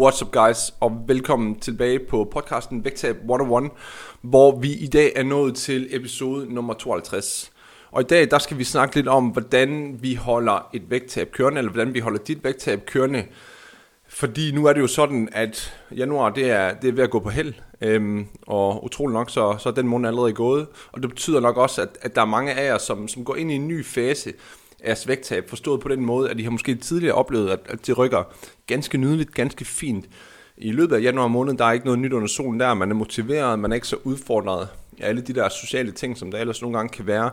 What's up guys, og velkommen tilbage på podcasten Vægtab 101, hvor vi i dag er nået til episode nummer 52. Og i dag der skal vi snakke lidt om, hvordan vi holder et vægttab kørende, eller hvordan vi holder dit vægttab kørende. Fordi nu er det jo sådan, at januar det er, det er ved at gå på held, øhm, og utrolig nok så, så er den måned allerede gået. Og det betyder nok også, at, at der er mange af jer, som, som går ind i en ny fase, af vægttab, forstået på den måde, at de har måske tidligere oplevet, at, at det rykker ganske nydeligt, ganske fint. I løbet af januar måned, der er ikke noget nyt under solen der, man er motiveret, man er ikke så udfordret af alle de der sociale ting, som der ellers nogle gange kan være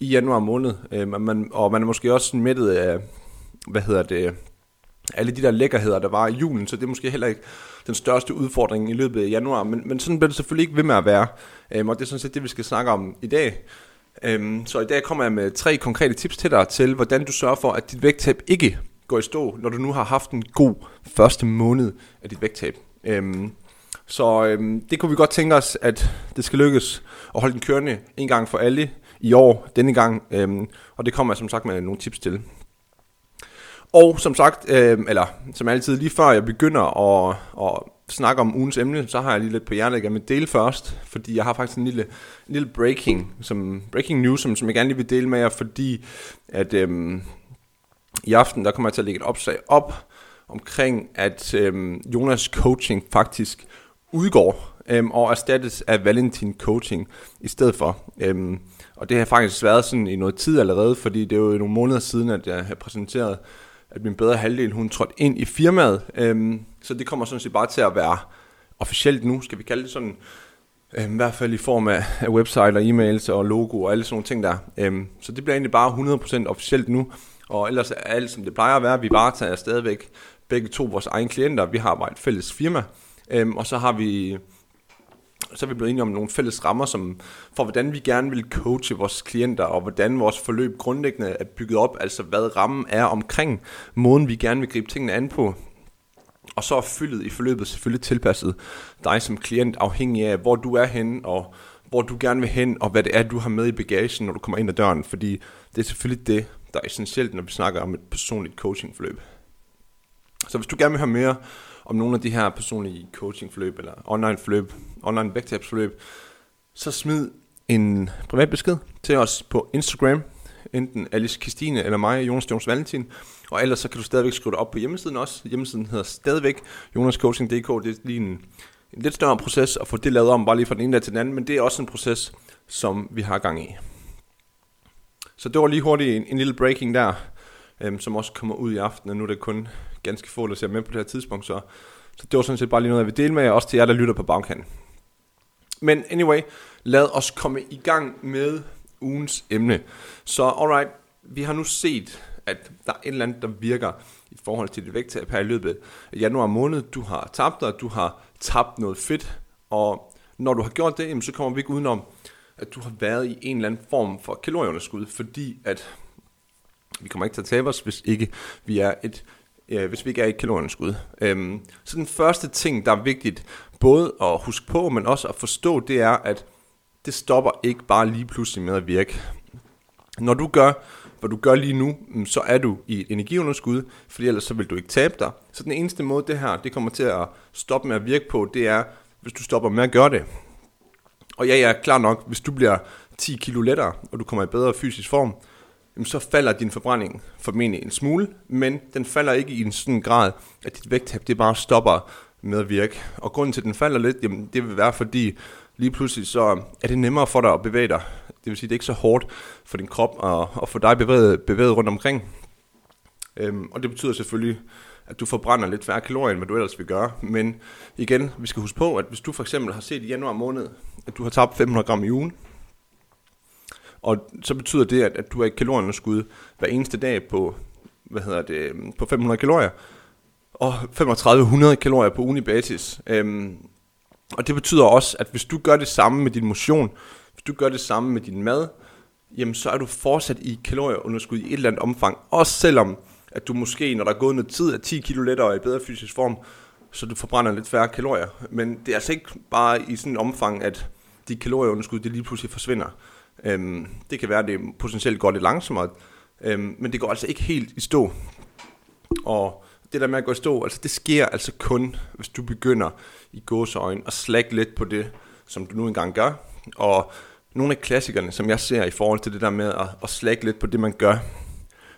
i januar måned. Øh, man, og man er måske også mættet af, hvad hedder det, alle de der lækkerheder, der var i julen, så det er måske heller ikke den største udfordring i løbet af januar, men, men sådan bliver det selvfølgelig ikke ved med at være. øhm, og det er sådan set det, vi skal snakke om i dag. Øhm, så i dag kommer jeg med tre konkrete tips til dig til, hvordan du sørger for, at dit vægttab ikke går i stå, når du nu har haft en god første måned af dit vægttab. Øhm, så øhm, det kunne vi godt tænke os, at det skal lykkes at holde den kørende en gang for alle i år, denne gang. Øhm, og det kommer jeg som sagt med nogle tips til. Og som sagt, øh, eller som altid, lige før jeg begynder at, at snakke om ugens emne, så har jeg lige lidt på hjertet, jeg vil dele først, fordi jeg har faktisk en lille, en lille breaking, som, breaking news, som, som jeg gerne lige vil dele med jer, fordi at øh, i aften, der kommer jeg til at lægge et opslag op, omkring at øh, Jonas coaching faktisk udgår øh, og erstattes af Valentin coaching i stedet for. Øh, og det har faktisk været sådan i noget tid allerede, fordi det er jo nogle måneder siden, at jeg har præsenteret at min bedre halvdel, hun trådte ind i firmaet. Øhm, så det kommer sådan set bare til at være officielt nu, skal vi kalde det sådan. Øhm, I hvert fald i form af, af website og e-mails og logo og alle sådan nogle ting der. Øhm, så det bliver egentlig bare 100% officielt nu. Og ellers er alt som det plejer at være. Vi varetager stadigvæk begge to vores egne klienter. Vi har bare et fælles firma. Øhm, og så har vi så er vi blevet enige om nogle fælles rammer som, for, hvordan vi gerne vil coache vores klienter, og hvordan vores forløb grundlæggende er bygget op, altså hvad rammen er omkring måden, vi gerne vil gribe tingene an på. Og så er fyldet i forløbet selvfølgelig tilpasset dig som klient, afhængig af, hvor du er henne, og hvor du gerne vil hen, og hvad det er, du har med i bagagen, når du kommer ind ad døren. Fordi det er selvfølgelig det, der er essentielt, når vi snakker om et personligt coachingforløb. Så hvis du gerne vil høre mere om nogle af de her personlige coachingforløb, eller online forløb, online vægttabsforløb, så smid en privat besked til os på Instagram, enten Alice Christine eller mig, Jonas Jones Valentin, og ellers så kan du stadigvæk skrive det op på hjemmesiden også. Hjemmesiden hedder stadigvæk jonascoaching.dk. Det er lige en, en lidt større proces at få det lavet om, bare lige fra den ene dag til den anden, men det er også en proces, som vi har gang i. Så det var lige hurtigt en, en lille breaking der, øhm, som også kommer ud i aften, og nu er det kun ganske få, der ser med på det her tidspunkt, så, så det var sådan set bare lige noget, jeg vil dele med jer, også til jer, der lytter på bagkanten. Men anyway, lad os komme i gang med ugens emne. Så alright, vi har nu set, at der er et eller andet, der virker i forhold til dit vægttab her i løbet af januar måned. Du har tabt dig, du har tabt noget fedt, og når du har gjort det, så kommer vi ikke udenom, at du har været i en eller anden form for kalorieunderskud, fordi at vi kommer ikke til at tabe os, hvis ikke vi er et øh, hvis vi ikke er i et kalorieunderskud. Øhm, så den første ting, der er vigtigt, både at huske på, men også at forstå, det er, at det stopper ikke bare lige pludselig med at virke. Når du gør, hvad du gør lige nu, mm, så er du i et energiunderskud, for ellers så vil du ikke tabe dig. Så den eneste måde, det her det kommer til at stoppe med at virke på, det er, hvis du stopper med at gøre det. Og ja, ja, klar nok, hvis du bliver 10 kilo lettere, og du kommer i bedre fysisk form, så falder din forbrænding formentlig en smule, men den falder ikke i en sådan grad, at dit vægttab det bare stopper med at virke. Og grunden til, at den falder lidt, jamen, det vil være, fordi lige pludselig så er det nemmere for dig at bevæge dig. Det vil sige, det er ikke så hårdt for din krop at, at få dig bevæget, bevæget rundt omkring. Øhm, og det betyder selvfølgelig, at du forbrænder lidt færre kalorier, end hvad du ellers vil gøre. Men igen, vi skal huske på, at hvis du for eksempel har set i januar måned, at du har tabt 500 gram i ugen, og så betyder det, at, at du er i kalorieunderskud hver eneste dag på hvad hedder det, øhm, på 500 kalorier, og 3500 kalorier på unibasis. Øhm, og det betyder også, at hvis du gør det samme med din motion, hvis du gør det samme med din mad, jamen så er du fortsat i kalorieunderskud i et eller andet omfang. Også selvom, at du måske, når der er gået noget tid, er 10 kilo lettere og i bedre fysisk form, så du forbrænder lidt færre kalorier. Men det er altså ikke bare i sådan en omfang, at dit kalorieunderskud, det lige pludselig forsvinder. Øhm, det kan være, at det potentielt går lidt langsommere, øhm, men det går altså ikke helt i stå. Og det der med at gå i stå, altså det sker altså kun, hvis du begynder i gåseøjne at slække lidt på det, som du nu engang gør. Og nogle af klassikerne, som jeg ser i forhold til det der med at, at slække lidt på det, man gør,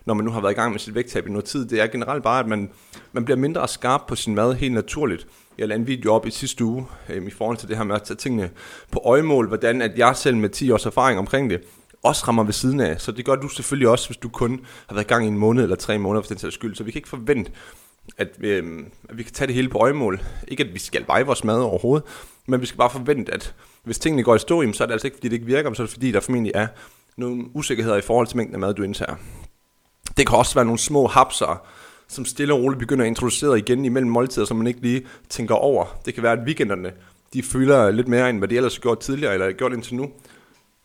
når man nu har været i gang med sit vægttab i noget tid, det er generelt bare, at man, man bliver mindre skarp på sin mad helt naturligt. Jeg lavede en video op i sidste uge øh, i forhold til det her med at tage tingene på øjemål, hvordan at jeg selv med 10 års erfaring omkring det, også rammer ved siden af. Så det gør du selvfølgelig også, hvis du kun har været i gang i en måned eller tre måneder for den sags skyld. Så vi kan ikke forvente, at, øh, at vi kan tage det hele på øjemål. Ikke at vi skal veje vores mad overhovedet, men vi skal bare forvente, at hvis tingene går i stå, så er det altså ikke, fordi det ikke virker, men så er det fordi, der formentlig er nogle usikkerheder i forhold til mængden af mad, du indtager. Det kan også være nogle små hapser, som stille og roligt begynder at introducere igen imellem måltider, som man ikke lige tænker over. Det kan være, at weekenderne de fylder lidt mere, end hvad de ellers har gjort tidligere, eller gjort indtil nu.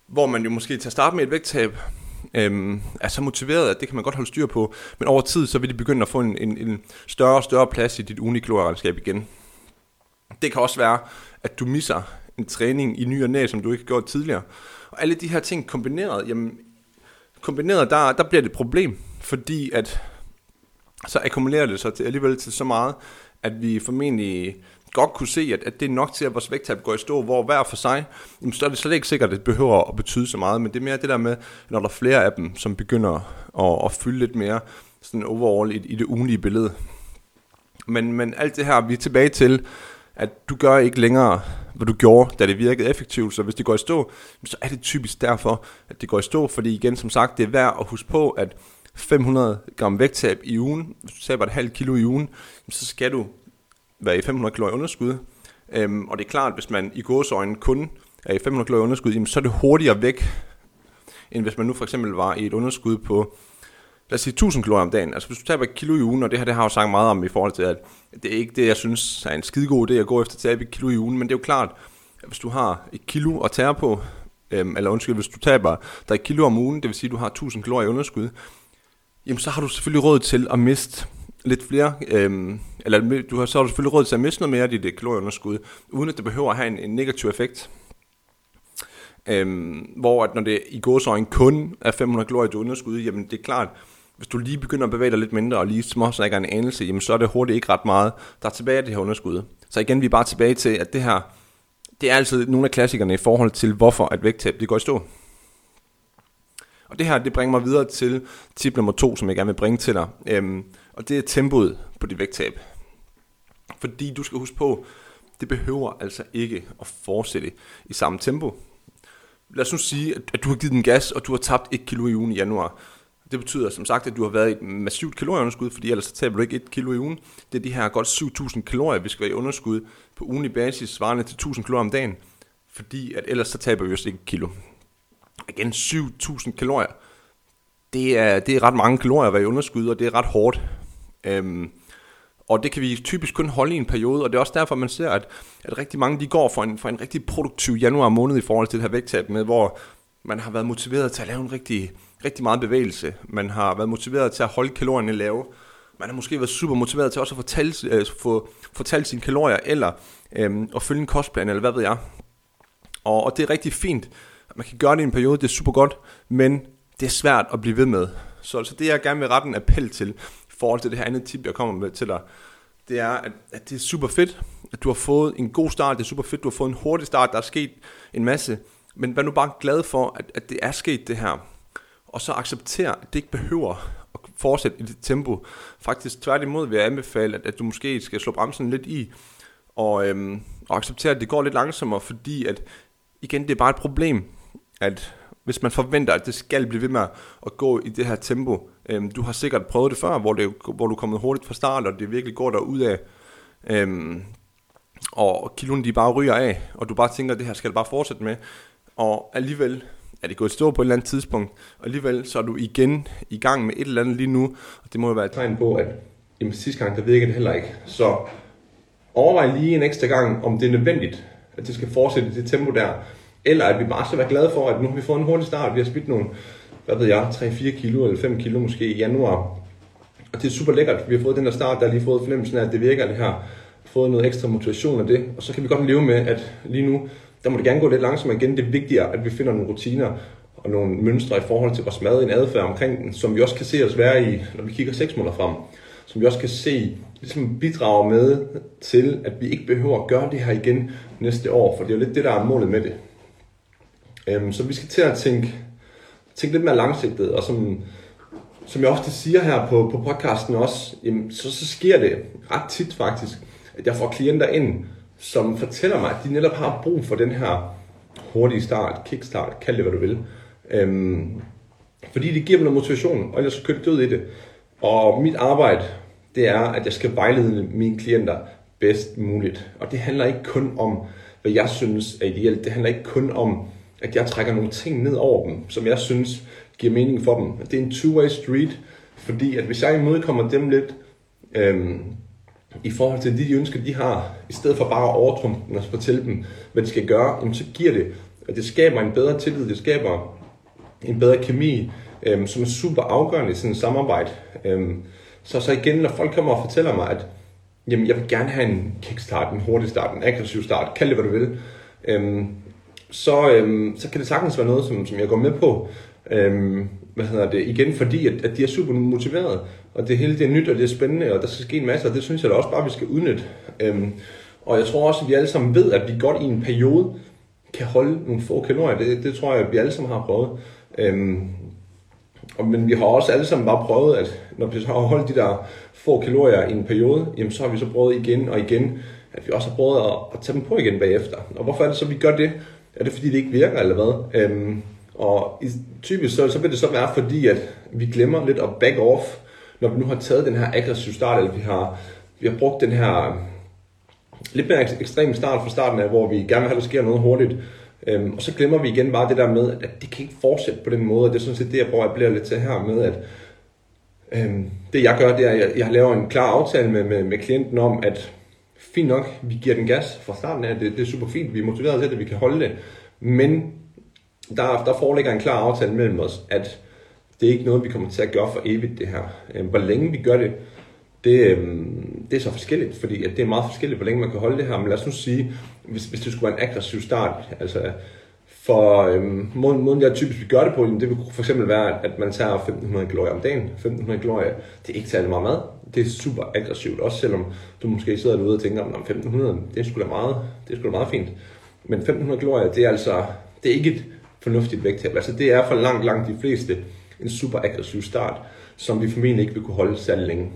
Hvor man jo måske til at starte med et vægttab, øhm, er så motiveret, at det kan man godt holde styr på, men over tid, så vil de begynde at få en, en, en større og større plads i dit unikalorieregnskab igen. Det kan også være, at du misser en træning i ny og næ, som du ikke har gjort tidligere. Og alle de her ting kombineret, jamen, kombineret, der, der bliver det et problem, fordi at så akkumulerer det sig til, alligevel til så meget, at vi formentlig godt kunne se, at, at det er nok til, at vores vægttab går i stå, hvor hver for sig, jamen, så er det slet ikke sikkert, at det behøver at betyde så meget, men det er mere det der med, når der er flere af dem, som begynder at, at fylde lidt mere sådan overall i, i det ugenlige billede. Men, men alt det her, vi er tilbage til, at du gør ikke længere, hvad du gjorde, da det virkede effektivt, så hvis det går i stå, så er det typisk derfor, at det går i stå, fordi igen, som sagt, det er værd at huske på, at 500 gram vægttab i ugen, hvis du taber et halvt kilo i ugen, så skal du være i 500 kalorier underskud. Øhm, og det er klart, hvis man i gåsøjne kun er i 500 kalorier underskud, jamen, så er det hurtigere væk, end hvis man nu for eksempel var i et underskud på, lad os sige 1000 kalorier om dagen. Altså hvis du taber et kilo i ugen, og det her det har jeg jo sagt meget om i forhold til, at det er ikke det, jeg synes er en skidegod idé at gå efter at tabe et kilo i ugen, men det er jo klart, at hvis du har et kilo at tære på, øhm, eller undskyld, hvis du taber der et kilo om ugen, det vil sige, at du har 1000 kalorier i underskud, jamen så har du selvfølgelig råd til at miste lidt flere, øhm, eller du har så har du selvfølgelig råd til at miste noget mere af dit øh, kalorieunderskud, uden at det behøver at have en, en negativ effekt. Øhm, hvor at når det i gåsøjne kun er 500 kalorier du underskud, jamen det er klart, hvis du lige begynder at bevæge dig lidt mindre, og lige små så ikke en anelse, jamen så er det hurtigt ikke ret meget, der er tilbage af det her underskud. Så igen, vi er bare tilbage til, at det her, det er altså nogle af klassikerne i forhold til, hvorfor at vægttab det går i stå. Og det her, det bringer mig videre til tip nummer to, som jeg gerne vil bringe til dig. Øhm, og det er tempoet på dit vægttab. Fordi du skal huske på, det behøver altså ikke at fortsætte i samme tempo. Lad os nu sige, at du har givet den gas, og du har tabt 1 kilo i ugen i januar. Det betyder som sagt, at du har været i et massivt kalorieunderskud, fordi ellers så taber du ikke 1 kilo i ugen. Det er de her godt 7.000 kalorier, vi skal være i underskud på ugenlig basis, svarende til 1.000 kalorier om dagen. Fordi at ellers så taber vi også ikke et kilo igen 7.000 kalorier. Det er, det er ret mange kalorier at være i underskud, og det er ret hårdt. Øhm, og det kan vi typisk kun holde i en periode, og det er også derfor, man ser, at, at rigtig mange de går for en, for en rigtig produktiv januar måned i forhold til det her vægttab med, hvor man har været motiveret til at lave en rigtig, rigtig meget bevægelse. Man har været motiveret til at holde kalorierne lave. Man har måske været super motiveret til også at få øh, få, fortælle talt sine kalorier, eller øh, at følge en kostplan, eller hvad ved jeg. Og, og det er rigtig fint, man kan gøre det i en periode, det er super godt, men det er svært at blive ved med. Så altså det, jeg gerne vil rette en appel til, i forhold til det her andet tip, jeg kommer med til dig, det er, at, at det er super fedt, at du har fået en god start, det er super fedt, du har fået en hurtig start, der er sket en masse, men vær nu bare glad for, at, at det er sket det her, og så acceptere, at det ikke behøver at fortsætte i det tempo. Faktisk tværtimod vil jeg anbefale, at, at du måske skal slå bremsen lidt i, og, øhm, og acceptere, at det går lidt langsommere, fordi at igen, det er bare et problem, at hvis man forventer, at det skal blive ved med at gå i det her tempo, øhm, du har sikkert prøvet det før, hvor, det, hvor du er kommet hurtigt fra start, og det virkelig går der ud af, øhm, og kiloen de bare ryger af, og du bare tænker, at det her skal bare fortsætte med, og alligevel er det gået stå på et eller andet tidspunkt, og alligevel så er du igen i gang med et eller andet lige nu, og det må jo være et tegn på, at jamen, sidste gang, der virkede det heller ikke. Så overvej lige en ekstra gang, om det er nødvendigt, at det skal fortsætte i det tempo der, eller at vi bare skal være glade for, at nu har vi fået en hurtig start, vi har spidt nogle, hvad ved jeg, 3-4 kilo eller 5 kilo måske i januar, og det er super lækkert, vi har fået den der start, der har lige fået fornemmelsen af, at det virker det her, fået noget ekstra motivation af det, og så kan vi godt leve med, at lige nu, der må det gerne gå lidt langsommere igen. Det er vigtigere, at vi finder nogle rutiner og nogle mønstre i forhold til vores mad, en adfærd omkring den, som vi også kan se os være i, når vi kigger 6 måneder frem. Som vi også kan se, ligesom bidrager med til, at vi ikke behøver at gøre det her igen næste år, for det er jo lidt det, der er målet med det. Øhm, så vi skal til at tænke, tænke lidt mere langsigtet, og som, som jeg ofte siger her på, på podcasten også, jamen, så, så sker det ret tit faktisk, at jeg får klienter ind, som fortæller mig, at de netop har brug for den her hurtige start, kickstart, kald det hvad du vil. Øhm, fordi det giver mig noget motivation, og ellers så kører det død i det. Og mit arbejde, det er, at jeg skal vejlede mine klienter bedst muligt. Og det handler ikke kun om, hvad jeg synes er ideelt. Det handler ikke kun om, at jeg trækker nogle ting ned over dem, som jeg synes giver mening for dem. Det er en two-way street, fordi at hvis jeg imødekommer dem lidt, øhm, i forhold til de, de ønsker, de har, i stedet for bare at overtrumpe dem og fortælle dem, hvad de skal gøre, jamen, så giver det, og det skaber en bedre tillid, det skaber en bedre kemi, øhm, som er super afgørende i sådan et samarbejde. Øhm, så, så igen, når folk kommer og fortæller mig, at jamen, jeg vil gerne have en kickstart, en hurtig start, en aggressiv start, kald det hvad du vil, øhm, så, øhm, så kan det sagtens være noget, som, som jeg går med på. Øhm, hvad hedder det, igen fordi, at, at de er super motiverede, og det hele det er nyt, og det er spændende, og der skal ske en masse, og det synes jeg da også bare, vi skal udnytte. Øhm, og jeg tror også, at vi alle sammen ved, at vi godt i en periode kan holde nogle få kalorier. Det, det tror jeg, at vi alle sammen har prøvet. Øhm, og, men vi har også alle sammen bare prøvet, at når vi har holdt de der få kalorier i en periode, jamen så har vi så prøvet igen og igen, at vi også har prøvet at, at tage dem på igen bagefter. Og hvorfor er det så, at vi gør det? Er det fordi, det ikke virker, eller hvad? Øhm, og typisk så, så vil det så være fordi, at vi glemmer lidt at back off, når vi nu har taget den her aggressive start, eller vi har, vi har brugt den her øhm, lidt mere ekstrem start fra starten af, hvor vi gerne vil have, at der sker noget hurtigt. Øhm, og så glemmer vi igen bare det der med, at det kan ikke fortsætte på den måde. Det er sådan set det, jeg prøver at blive lidt til her med, at øhm, det jeg gør, det er, at jeg, jeg laver en klar aftale med, med, med klienten om, at fint nok, vi giver den gas fra starten af, det, det er super fint, vi er motiveret til at vi kan holde det, men der, der foreligger en klar aftale mellem os, at det er ikke noget, vi kommer til at gøre for evigt, det her. Øhm, hvor længe vi gør det, det, øhm, det er så forskelligt, fordi at det er meget forskelligt, hvor længe man kan holde det her. Men lad os nu sige, hvis, hvis det skulle være en aggressiv start, altså for øhm, måden, måden, jeg typisk vil gøre det på, det vil for eksempel være, at man tager 1500 kalorier om dagen. 1500 kalorier, det er ikke særlig meget mad. Det er super aggressivt, også selvom du måske sidder derude og tænker, at 1500, det er sgu da meget, det er sgu da meget fint. Men 1500 kalorier, det er altså, det er ikke et fornuftigt vægttab. Altså det er for langt, langt de fleste en super aggressiv start, som vi formentlig ikke vil kunne holde særlig længe.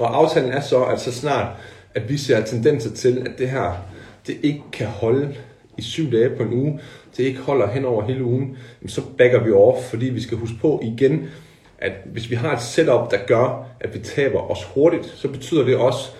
Og aftalen er så, at så snart, at vi ser tendenser til, at det her, det ikke kan holde i syv dage på en uge, det ikke holder hen over hele ugen, så backer vi off, fordi vi skal huske på igen, at hvis vi har et setup, der gør, at vi taber os hurtigt, så betyder det også,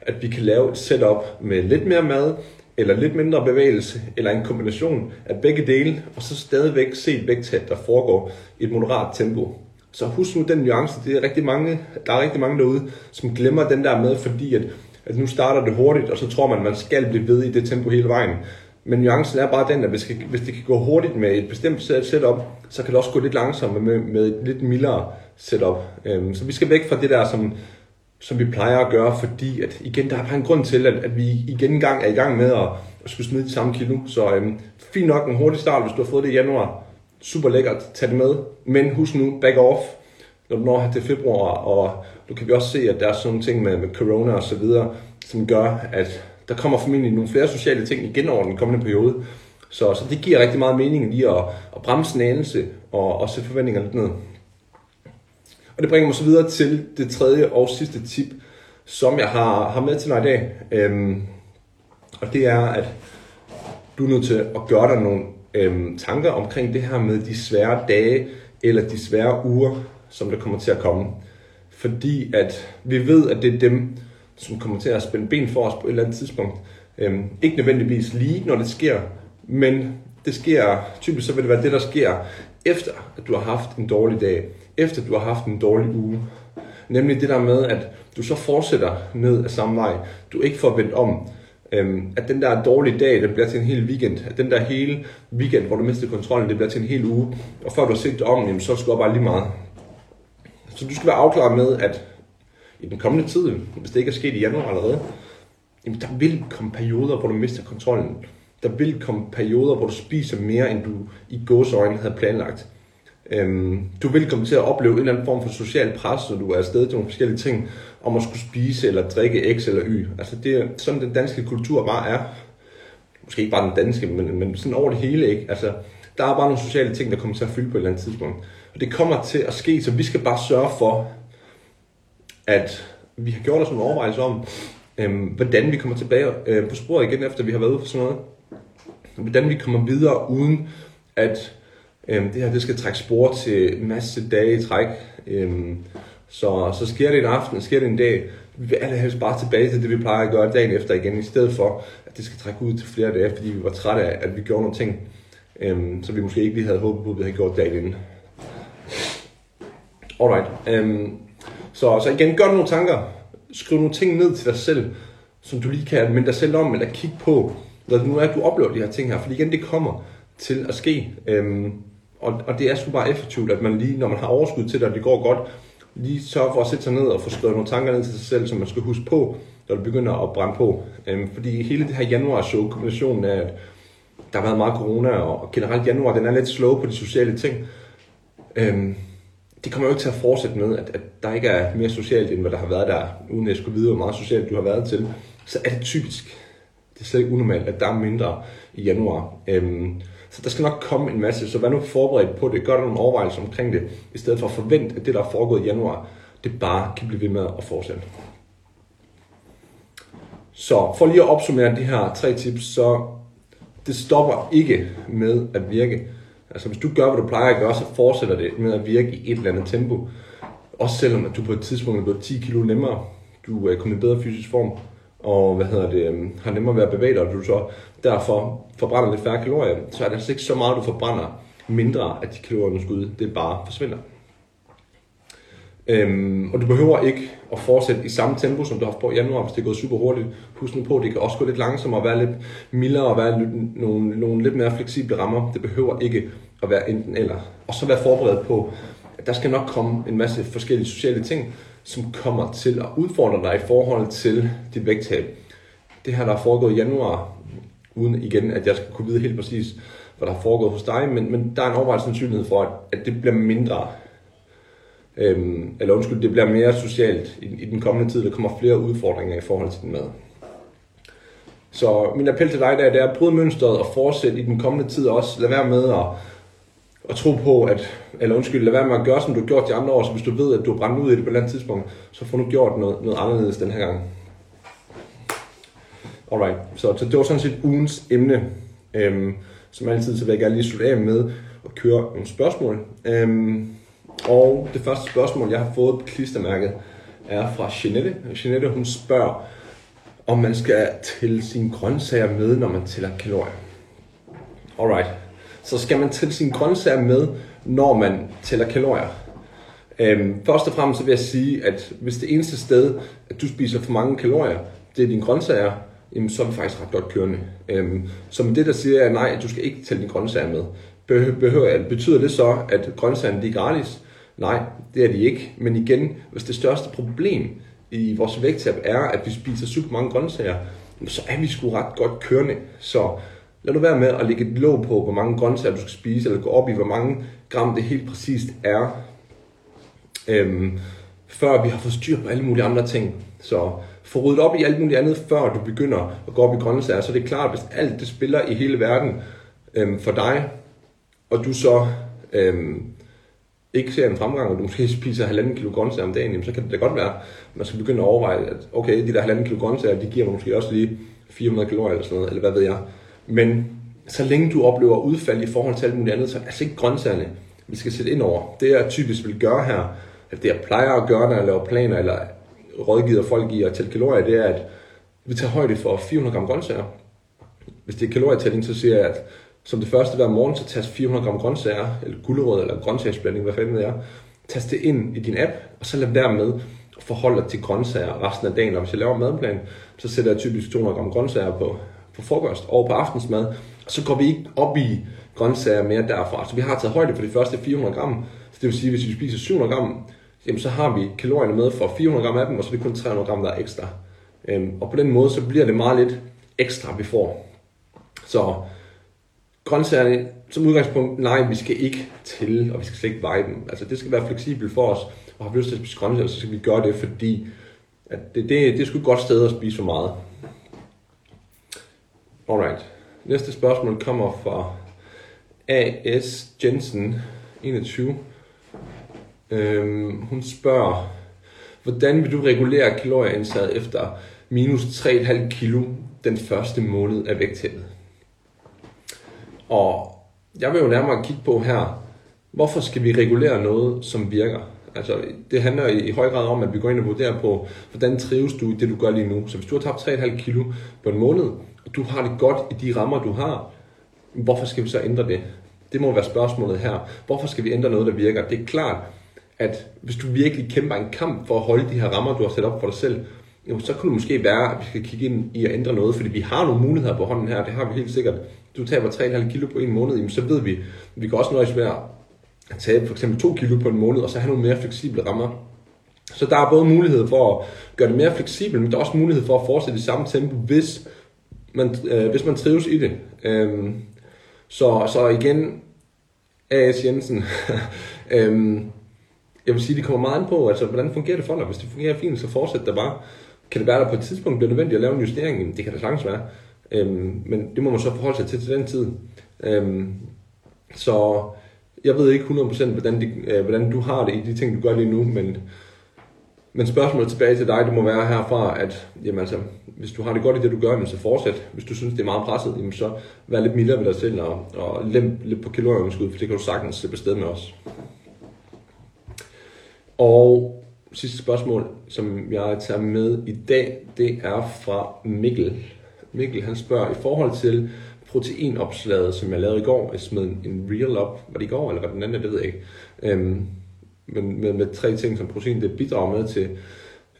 at vi kan lave et setup med lidt mere mad, eller lidt mindre bevægelse, eller en kombination af begge dele, og så stadigvæk se et vægttab, der foregår i et moderat tempo. Så husk nu den nuance, det er rigtig mange, der er rigtig mange derude, som glemmer den der med, fordi at, at nu starter det hurtigt, og så tror man, at man skal blive ved i det tempo hele vejen. Men nuancen er bare den, at hvis, hvis det kan gå hurtigt med et bestemt setup, så kan det også gå lidt langsommere med, med et lidt mildere setup. Øhm, så vi skal væk fra det der, som, som vi plejer at gøre, fordi at igen, der er bare en grund til, at, at vi igen en gang er i gang med at, at skulle smide de samme kilo. Så øhm, fint nok en hurtig start, hvis du har fået det i januar. Super lækkert, tag det med. Men husk nu, back off, når du når til februar, og nu kan vi også se, at der er sådan nogle ting med, med corona og så videre, som gør, at der kommer formentlig nogle flere sociale ting igen over den kommende periode. Så, så det giver rigtig meget mening lige at, at bremse en anelse og, og sætte forventningerne lidt ned. Og det bringer mig så videre til det tredje og sidste tip, som jeg har, har med til dig i dag. Øhm, og det er, at du er nødt til at gøre dig nogle øhm, tanker omkring det her med de svære dage eller de svære uger, som der kommer til at komme. Fordi at vi ved, at det er dem, som kommer til at spænde ben for os på et eller andet tidspunkt. Øhm, ikke nødvendigvis lige, når det sker, men det sker, typisk så vil det være det, der sker efter, at du har haft en dårlig dag, efter du har haft en dårlig uge. Nemlig det der med, at du så fortsætter ned af samme vej. Du ikke får vendt om. Øhm, at den der dårlige dag, det bliver til en hel weekend. At den der hele weekend, hvor du mister kontrollen, det bliver til en hel uge. Og før du har set det om, jamen, så skal du bare lige meget. Så du skal være afklaret med, at i den kommende tid, hvis det ikke er sket i januar allerede, jamen, der vil komme perioder, hvor du mister kontrollen. Der vil komme perioder, hvor du spiser mere, end du i gåsøjne havde planlagt. Øhm, du vil komme til at opleve en eller anden form for social pres, når du er afsted til nogle forskellige ting, om at skulle spise eller drikke X eller Y. Altså det er sådan, den danske kultur bare er. Måske ikke bare den danske, men, men sådan over det hele, ikke? Altså, der er bare nogle sociale ting, der kommer til at fylde på et eller andet tidspunkt. Og det kommer til at ske, så vi skal bare sørge for, at vi har gjort os nogle overvejelser om, øh, hvordan vi kommer tilbage øh, på sporet igen, efter vi har været ude for sådan noget. Hvordan vi kommer videre, uden at øh, det her det skal trække spor til en masse dage i træk. Øh, så, så sker det en aften, sker det en dag, vi vil allerhelst bare tilbage til det, vi plejer at gøre dagen efter igen, i stedet for, at det skal trække ud til flere dage, fordi vi var trætte af, at vi gjorde nogle ting, øhm, så vi måske ikke lige havde håbet på, at vi havde gjort dagen inden. Alright. Øhm, så, så igen, gør nogle tanker. Skriv nogle ting ned til dig selv, som du lige kan minde dig selv om, eller kigge på, når det nu er, at du oplever de her ting her. Fordi igen, det kommer til at ske. Øhm, og, og det er sgu bare effektivt, at man lige, når man har overskud til det, og det går godt, lige sørge for at sætte sig ned og få skrevet nogle tanker ned til sig selv, som man skal huske på, når det begynder at brænde på. Øhm, fordi hele det her januar-show, kombinationen af, at der har været meget corona, og generelt januar, den er lidt slow på de sociale ting. Øhm, det kommer jo ikke til at fortsætte med, at, at der ikke er mere socialt, end hvad der har været der, uden at jeg skulle vide, hvor meget socialt du har været til. Så er det typisk, det er slet ikke unormalt, at der er mindre i januar. Øhm, så der skal nok komme en masse, så vær nu forberedt på det. Gør dig nogle overvejelser omkring det, i stedet for at forvente, at det, der er foregået i januar, det bare kan blive ved med at fortsætte. Så for lige at opsummere de her tre tips, så det stopper ikke med at virke. Altså hvis du gør, hvad du plejer at gøre, så fortsætter det med at virke i et eller andet tempo. Også selvom at du på et tidspunkt er blevet 10 kilo nemmere, du er kommet i bedre fysisk form, og hvad hedder det, øhm, har nemmere ved at bevæge dig, og du så derfor forbrænder lidt færre kalorier, så er det altså ikke så meget, du forbrænder mindre af de kalorier, du skal ud. Det bare forsvinder. Øhm, og du behøver ikke at fortsætte i samme tempo, som du har haft på i januar, hvis det er gået super hurtigt. Husk nu på, at det kan også gå lidt langsommere og være lidt mildere og være lidt, nogle, nogle lidt mere fleksible rammer. Det behøver ikke at være enten eller. Og så være forberedt på, at der skal nok komme en masse forskellige sociale ting, som kommer til at udfordre dig i forhold til dit vægttab. Det her, der er foregået i januar, uden igen, at jeg skal kunne vide helt præcis, hvad der er foregået hos dig, men, men der er en overvejelse sandsynlighed for, at, at det bliver mindre, øhm, eller undskyld, det bliver mere socialt i, i den kommende tid. Der kommer flere udfordringer i forhold til din mad. Så min appel til dig der, det er at bryde mønstret og fortsætte i den kommende tid også. Lad være med at, at tro på, at, eller undskyld, lad være med at gøre, som du har gjort de andre år. Så hvis du ved, at du har brændt ud i det på et eller andet tidspunkt, så får du gjort noget, noget anderledes den her gang. Alright, så, så det var sådan set ugens emne. Øhm, som altid, så vil jeg gerne lige slutte af med at køre nogle spørgsmål. Øhm, og det første spørgsmål, jeg har fået på klistermærket, er fra Jeanette. Jeanette, hun spørger, om man skal tælle sine grøntsager med, når man tæller kalorier. Alright, så skal man tælle sine grøntsager med, når man tæller kalorier. Øhm, først og fremmest så vil jeg sige, at hvis det eneste sted, at du spiser for mange kalorier, det er dine grøntsager, jamen, så er vi faktisk ret godt kørende. Øhm, så med det, der siger jeg, nej, at du skal ikke tælle dine grøntsager med. Behøver, betyder det så, at grøntsagerne er gratis? Nej, det er de ikke. Men igen, hvis det største problem i vores vægttab er, at vi spiser super mange grøntsager, så er vi sgu ret godt kørende. Så lad nu være med at lægge et låg på, hvor mange grøntsager du skal spise, eller gå op i, hvor mange gram det helt præcist er, øhm, før vi har fået styr på alle mulige andre ting. Så få ryddet op i alt muligt andet, før du begynder at gå op i grøntsager. Så det er klart, hvis alt det spiller i hele verden øhm, for dig, og du så øhm, ikke ser en fremgang, og du måske spiser halvanden kilo grøntsager om dagen, jamen, så kan det da godt være, at man skal begynde at overveje, at okay, de der halvanden kilo grøntsager, de giver mig måske også lige 400 kalorier eller sådan noget, eller hvad ved jeg. Men så længe du oplever udfald i forhold til alt muligt andet, så er det altså ikke grøntsagerne, vi skal sætte ind over. Det jeg typisk vil gøre her, at det jeg plejer at gøre, når jeg laver planer, eller rådgiver folk i at tælle kalorier, det er, at vi tager højde for 400 gram grøntsager. Hvis det er kalorietælling, så siger jeg, at som det første hver morgen, så tast 400 gram grøntsager, eller gulerødder, eller grøntsagsblanding, hvad fanden det er. Tast det ind i din app, og så lad være med at forholde dig til grøntsager resten af dagen. Og hvis jeg laver madplan, så sætter jeg typisk 200 gram grøntsager på, på frokost og på aftensmad. Og så går vi ikke op i grøntsager mere derfra. Så vi har taget højde for de første 400 gram. Så det vil sige, at hvis vi spiser 700 gram, jamen så har vi kalorierne med for 400 gram af dem, og så er det kun 300 gram, der er ekstra. Øhm, og på den måde, så bliver det meget lidt ekstra, vi får. Så grøntsagerne, som udgangspunkt, nej, vi skal ikke til, og vi skal slet ikke veje dem. Altså det skal være fleksibelt for os, og har vi lyst til at spise grøntsager, så skal vi gøre det, fordi at det, det, det er sgu et godt sted at spise for meget. Alright. Næste spørgsmål kommer fra A.S. Jensen, 21. Øhm, hun spørger, hvordan vil du regulere kalorieindtaget efter minus 3,5 kilo den første måned af vægttabet? Og jeg vil jo nærmere kigge på her, hvorfor skal vi regulere noget, som virker? Altså, det handler i, i høj grad om, at vi går ind og vurderer på, hvordan trives du i det, du gør lige nu. Så hvis du har tabt 3,5 kilo på en måned, og du har det godt i de rammer, du har, hvorfor skal vi så ændre det? Det må være spørgsmålet her. Hvorfor skal vi ændre noget, der virker? Det er klart, at hvis du virkelig kæmper en kamp for at holde de her rammer, du har sat op for dig selv, jo, så kunne det måske være, at vi skal kigge ind i at ændre noget, fordi vi har nogle muligheder på hånden her, det har vi helt sikkert. Du taber 3,5 kilo på en måned, jamen, så ved vi, vi kan også nøjes med at tabe for eksempel 2 kilo på en måned, og så have nogle mere fleksible rammer. Så der er både mulighed for at gøre det mere fleksibelt, men der er også mulighed for at fortsætte i samme tempo, hvis man, øh, hvis man trives i det. Øhm, så, så igen, A.S. Jensen, øhm, jeg vil sige, det kommer meget an på, altså, hvordan fungerer det for dig? Hvis det fungerer fint, så fortsæt der bare. Kan det være, der på et tidspunkt bliver nødvendigt at lave en justering? Det kan det sagtens være. Øhm, men det må man så forholde sig til til den tid. Øhm, så jeg ved ikke 100% hvordan, de, øh, hvordan du har det i de ting, du gør lige nu, men, men spørgsmålet tilbage til dig, det må være herfra, at jamen altså, hvis du har det godt i det, du gør, så fortsæt. Hvis du synes, det er meget presset, jamen så vær lidt mildere ved dig selv og, og lemp lidt på kalorieunderskud, for det kan du sagtens slippe afsted med os. Og sidste spørgsmål, som jeg tager med i dag, det er fra Mikkel. Mikkel han spørger, i forhold til proteinopslaget, som jeg lavede i går, jeg smed en reel op, var det i går, eller var det den anden, det ved jeg ikke. Øhm, men med, med tre ting, som protein det bidrager med til,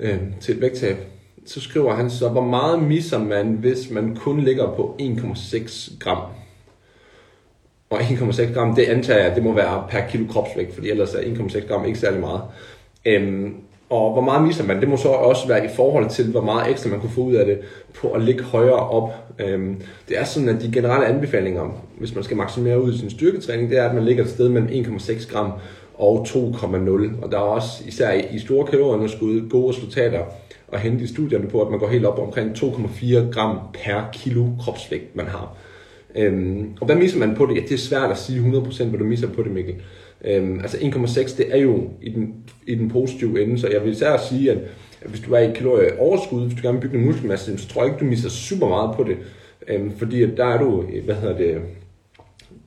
øhm, til et vægttab. Så skriver han så, hvor meget misser man, hvis man kun ligger på 1,6 gram? Og 1,6 gram, det antager jeg, det må være per kilo kropsvægt, fordi ellers er 1,6 gram ikke særlig meget. Øhm, og hvor meget misser man, det må så også være i forhold til, hvor meget ekstra man kunne få ud af det på at ligge højere op. Øhm, det er sådan, at de generelle anbefalinger, hvis man skal maksimere ud i sin styrketræning, det er, at man ligger et sted mellem 1,6 gram og 2,0. Og der er også, især i store kalorieunderskud, gode resultater at hente i studierne på, at man går helt op omkring 2,4 gram per kilo kropsvægt, man har. Øhm, og hvad misser man på det? Ja, det er svært at sige 100% hvad du misser på det, Mikkel. Øhm, altså 1,6, det er jo i den, i den positive ende, så jeg vil især sige, at, hvis du er i kalorieoverskud, hvis du gerne vil bygge en muskelmasse, så tror jeg ikke, du misser super meget på det. Øhm, fordi at der er du, hvad hedder det,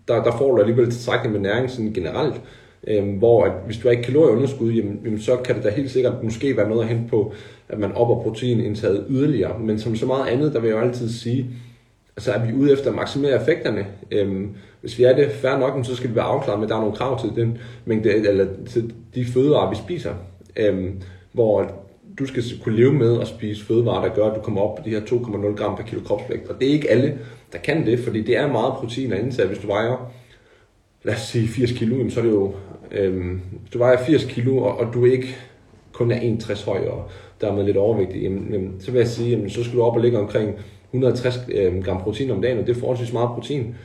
der, der får du alligevel tilstrækkeligt med næring sådan generelt. Øhm, hvor at hvis du er i kalorieunderskud, jamen, jamen, så kan det da helt sikkert måske være noget at hente på, at man opper proteinindtaget yderligere. Men som så meget andet, der vil jeg jo altid sige, så er vi ude efter at maksimere effekterne. Øhm, hvis vi er det færre nok, så skal vi være afklaret med, at der er nogle krav til den mængde, eller til de fødevarer, vi spiser. Øhm, hvor du skal kunne leve med at spise fødevarer, der gør, at du kommer op på de her 2,0 gram per kilo kropsvægt. Og det er ikke alle, der kan det, fordi det er meget protein at indtage. Hvis du vejer, lad os sige 80 kilo, så er det jo, øhm, hvis du vejer 80 kilo, og, og du ikke kun er 61 høj, og dermed lidt overvægtig, jamen, jamen, så vil jeg sige, jamen, så skal du op og ligge omkring 160 øhm, gram protein om dagen, og det er forholdsvis meget protein.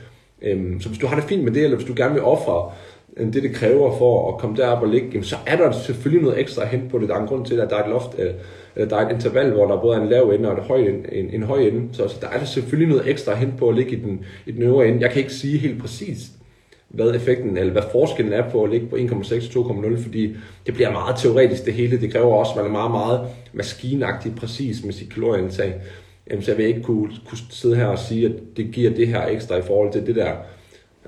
Øhm, så hvis du har det fint med det, eller hvis du gerne vil ofre øh, det, det kræver for at komme derop og ligge, så er der selvfølgelig noget ekstra at hente på det. Der er en grund til, at der er et loft, øh, eller der er et interval, hvor der både er en lav ende og et høj ende, en, en høj ende. Så, så der er der selvfølgelig noget ekstra at hente på at ligge i den, i den øvre ende. Jeg kan ikke sige helt præcis, hvad effekten, eller hvad forskellen er på at ligge på 1,6 2,0, fordi det bliver meget teoretisk det hele. Det kræver også, at man er meget, meget maskinagtigt præcis med sit kalorieindtag jamen, så jeg vil ikke kunne, kunne sidde her og sige, at det giver det her ekstra i forhold til det der.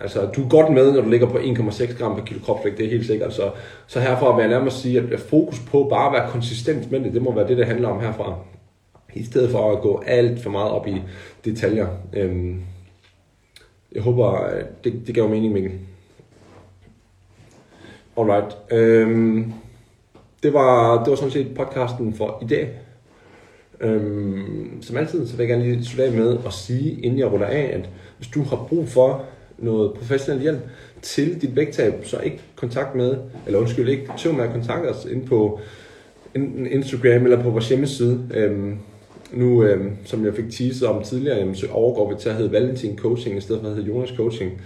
Altså, du er godt med, når du ligger på 1,6 gram per kilo kropsvægt, det er helt sikkert. Så, så herfra vil jeg nærmest sige, at fokus på bare at være konsistent med det, det må være det, det handler om herfra. I stedet for at gå alt for meget op i detaljer. Øhm, Jeg håber, det, det gav mening, Mikkel. Alright. Øhm, det, var, det var sådan set podcasten for i dag. Øhm, som altid, så vil jeg gerne lige slutte af med at sige, inden jeg ruller af, at hvis du har brug for noget professionel hjælp til dit vægttab, så ikke kontakt med, eller undskyld, ikke tøv med at kontakte os ind på enten Instagram eller på vores hjemmeside. Øhm, nu, øhm, som jeg fik teaset om tidligere, jamen, så overgår vi til at hedde Valentin Coaching i stedet for at hedde Jonas Coaching.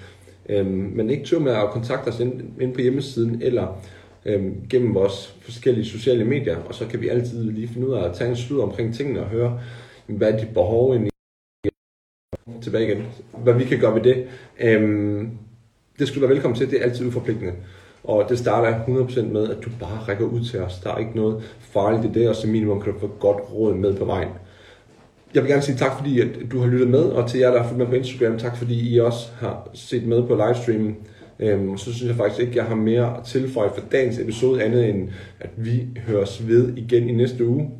Øhm, men ikke tøv med at kontakte os ind, ind på hjemmesiden eller øhm, gennem vores forskellige sociale medier, og så kan vi altid lige finde ud af at tage en slud omkring tingene og høre, hvad er dit behov egentlig tilbage igen. Hvad vi kan gøre ved det. Øhm, det skulle du være velkommen til. Det er altid uforpligtende. Og det starter 100% med, at du bare rækker ud til os. Der er ikke noget farligt i det, og som minimum kan du få godt råd med på vejen. Jeg vil gerne sige tak, fordi at du har lyttet med, og til jer, der har fulgt med på Instagram, tak fordi I også har set med på livestreamen. Øhm, så synes jeg faktisk ikke, jeg har mere at tilføje for dagens episode, andet end at vi høres ved igen i næste uge.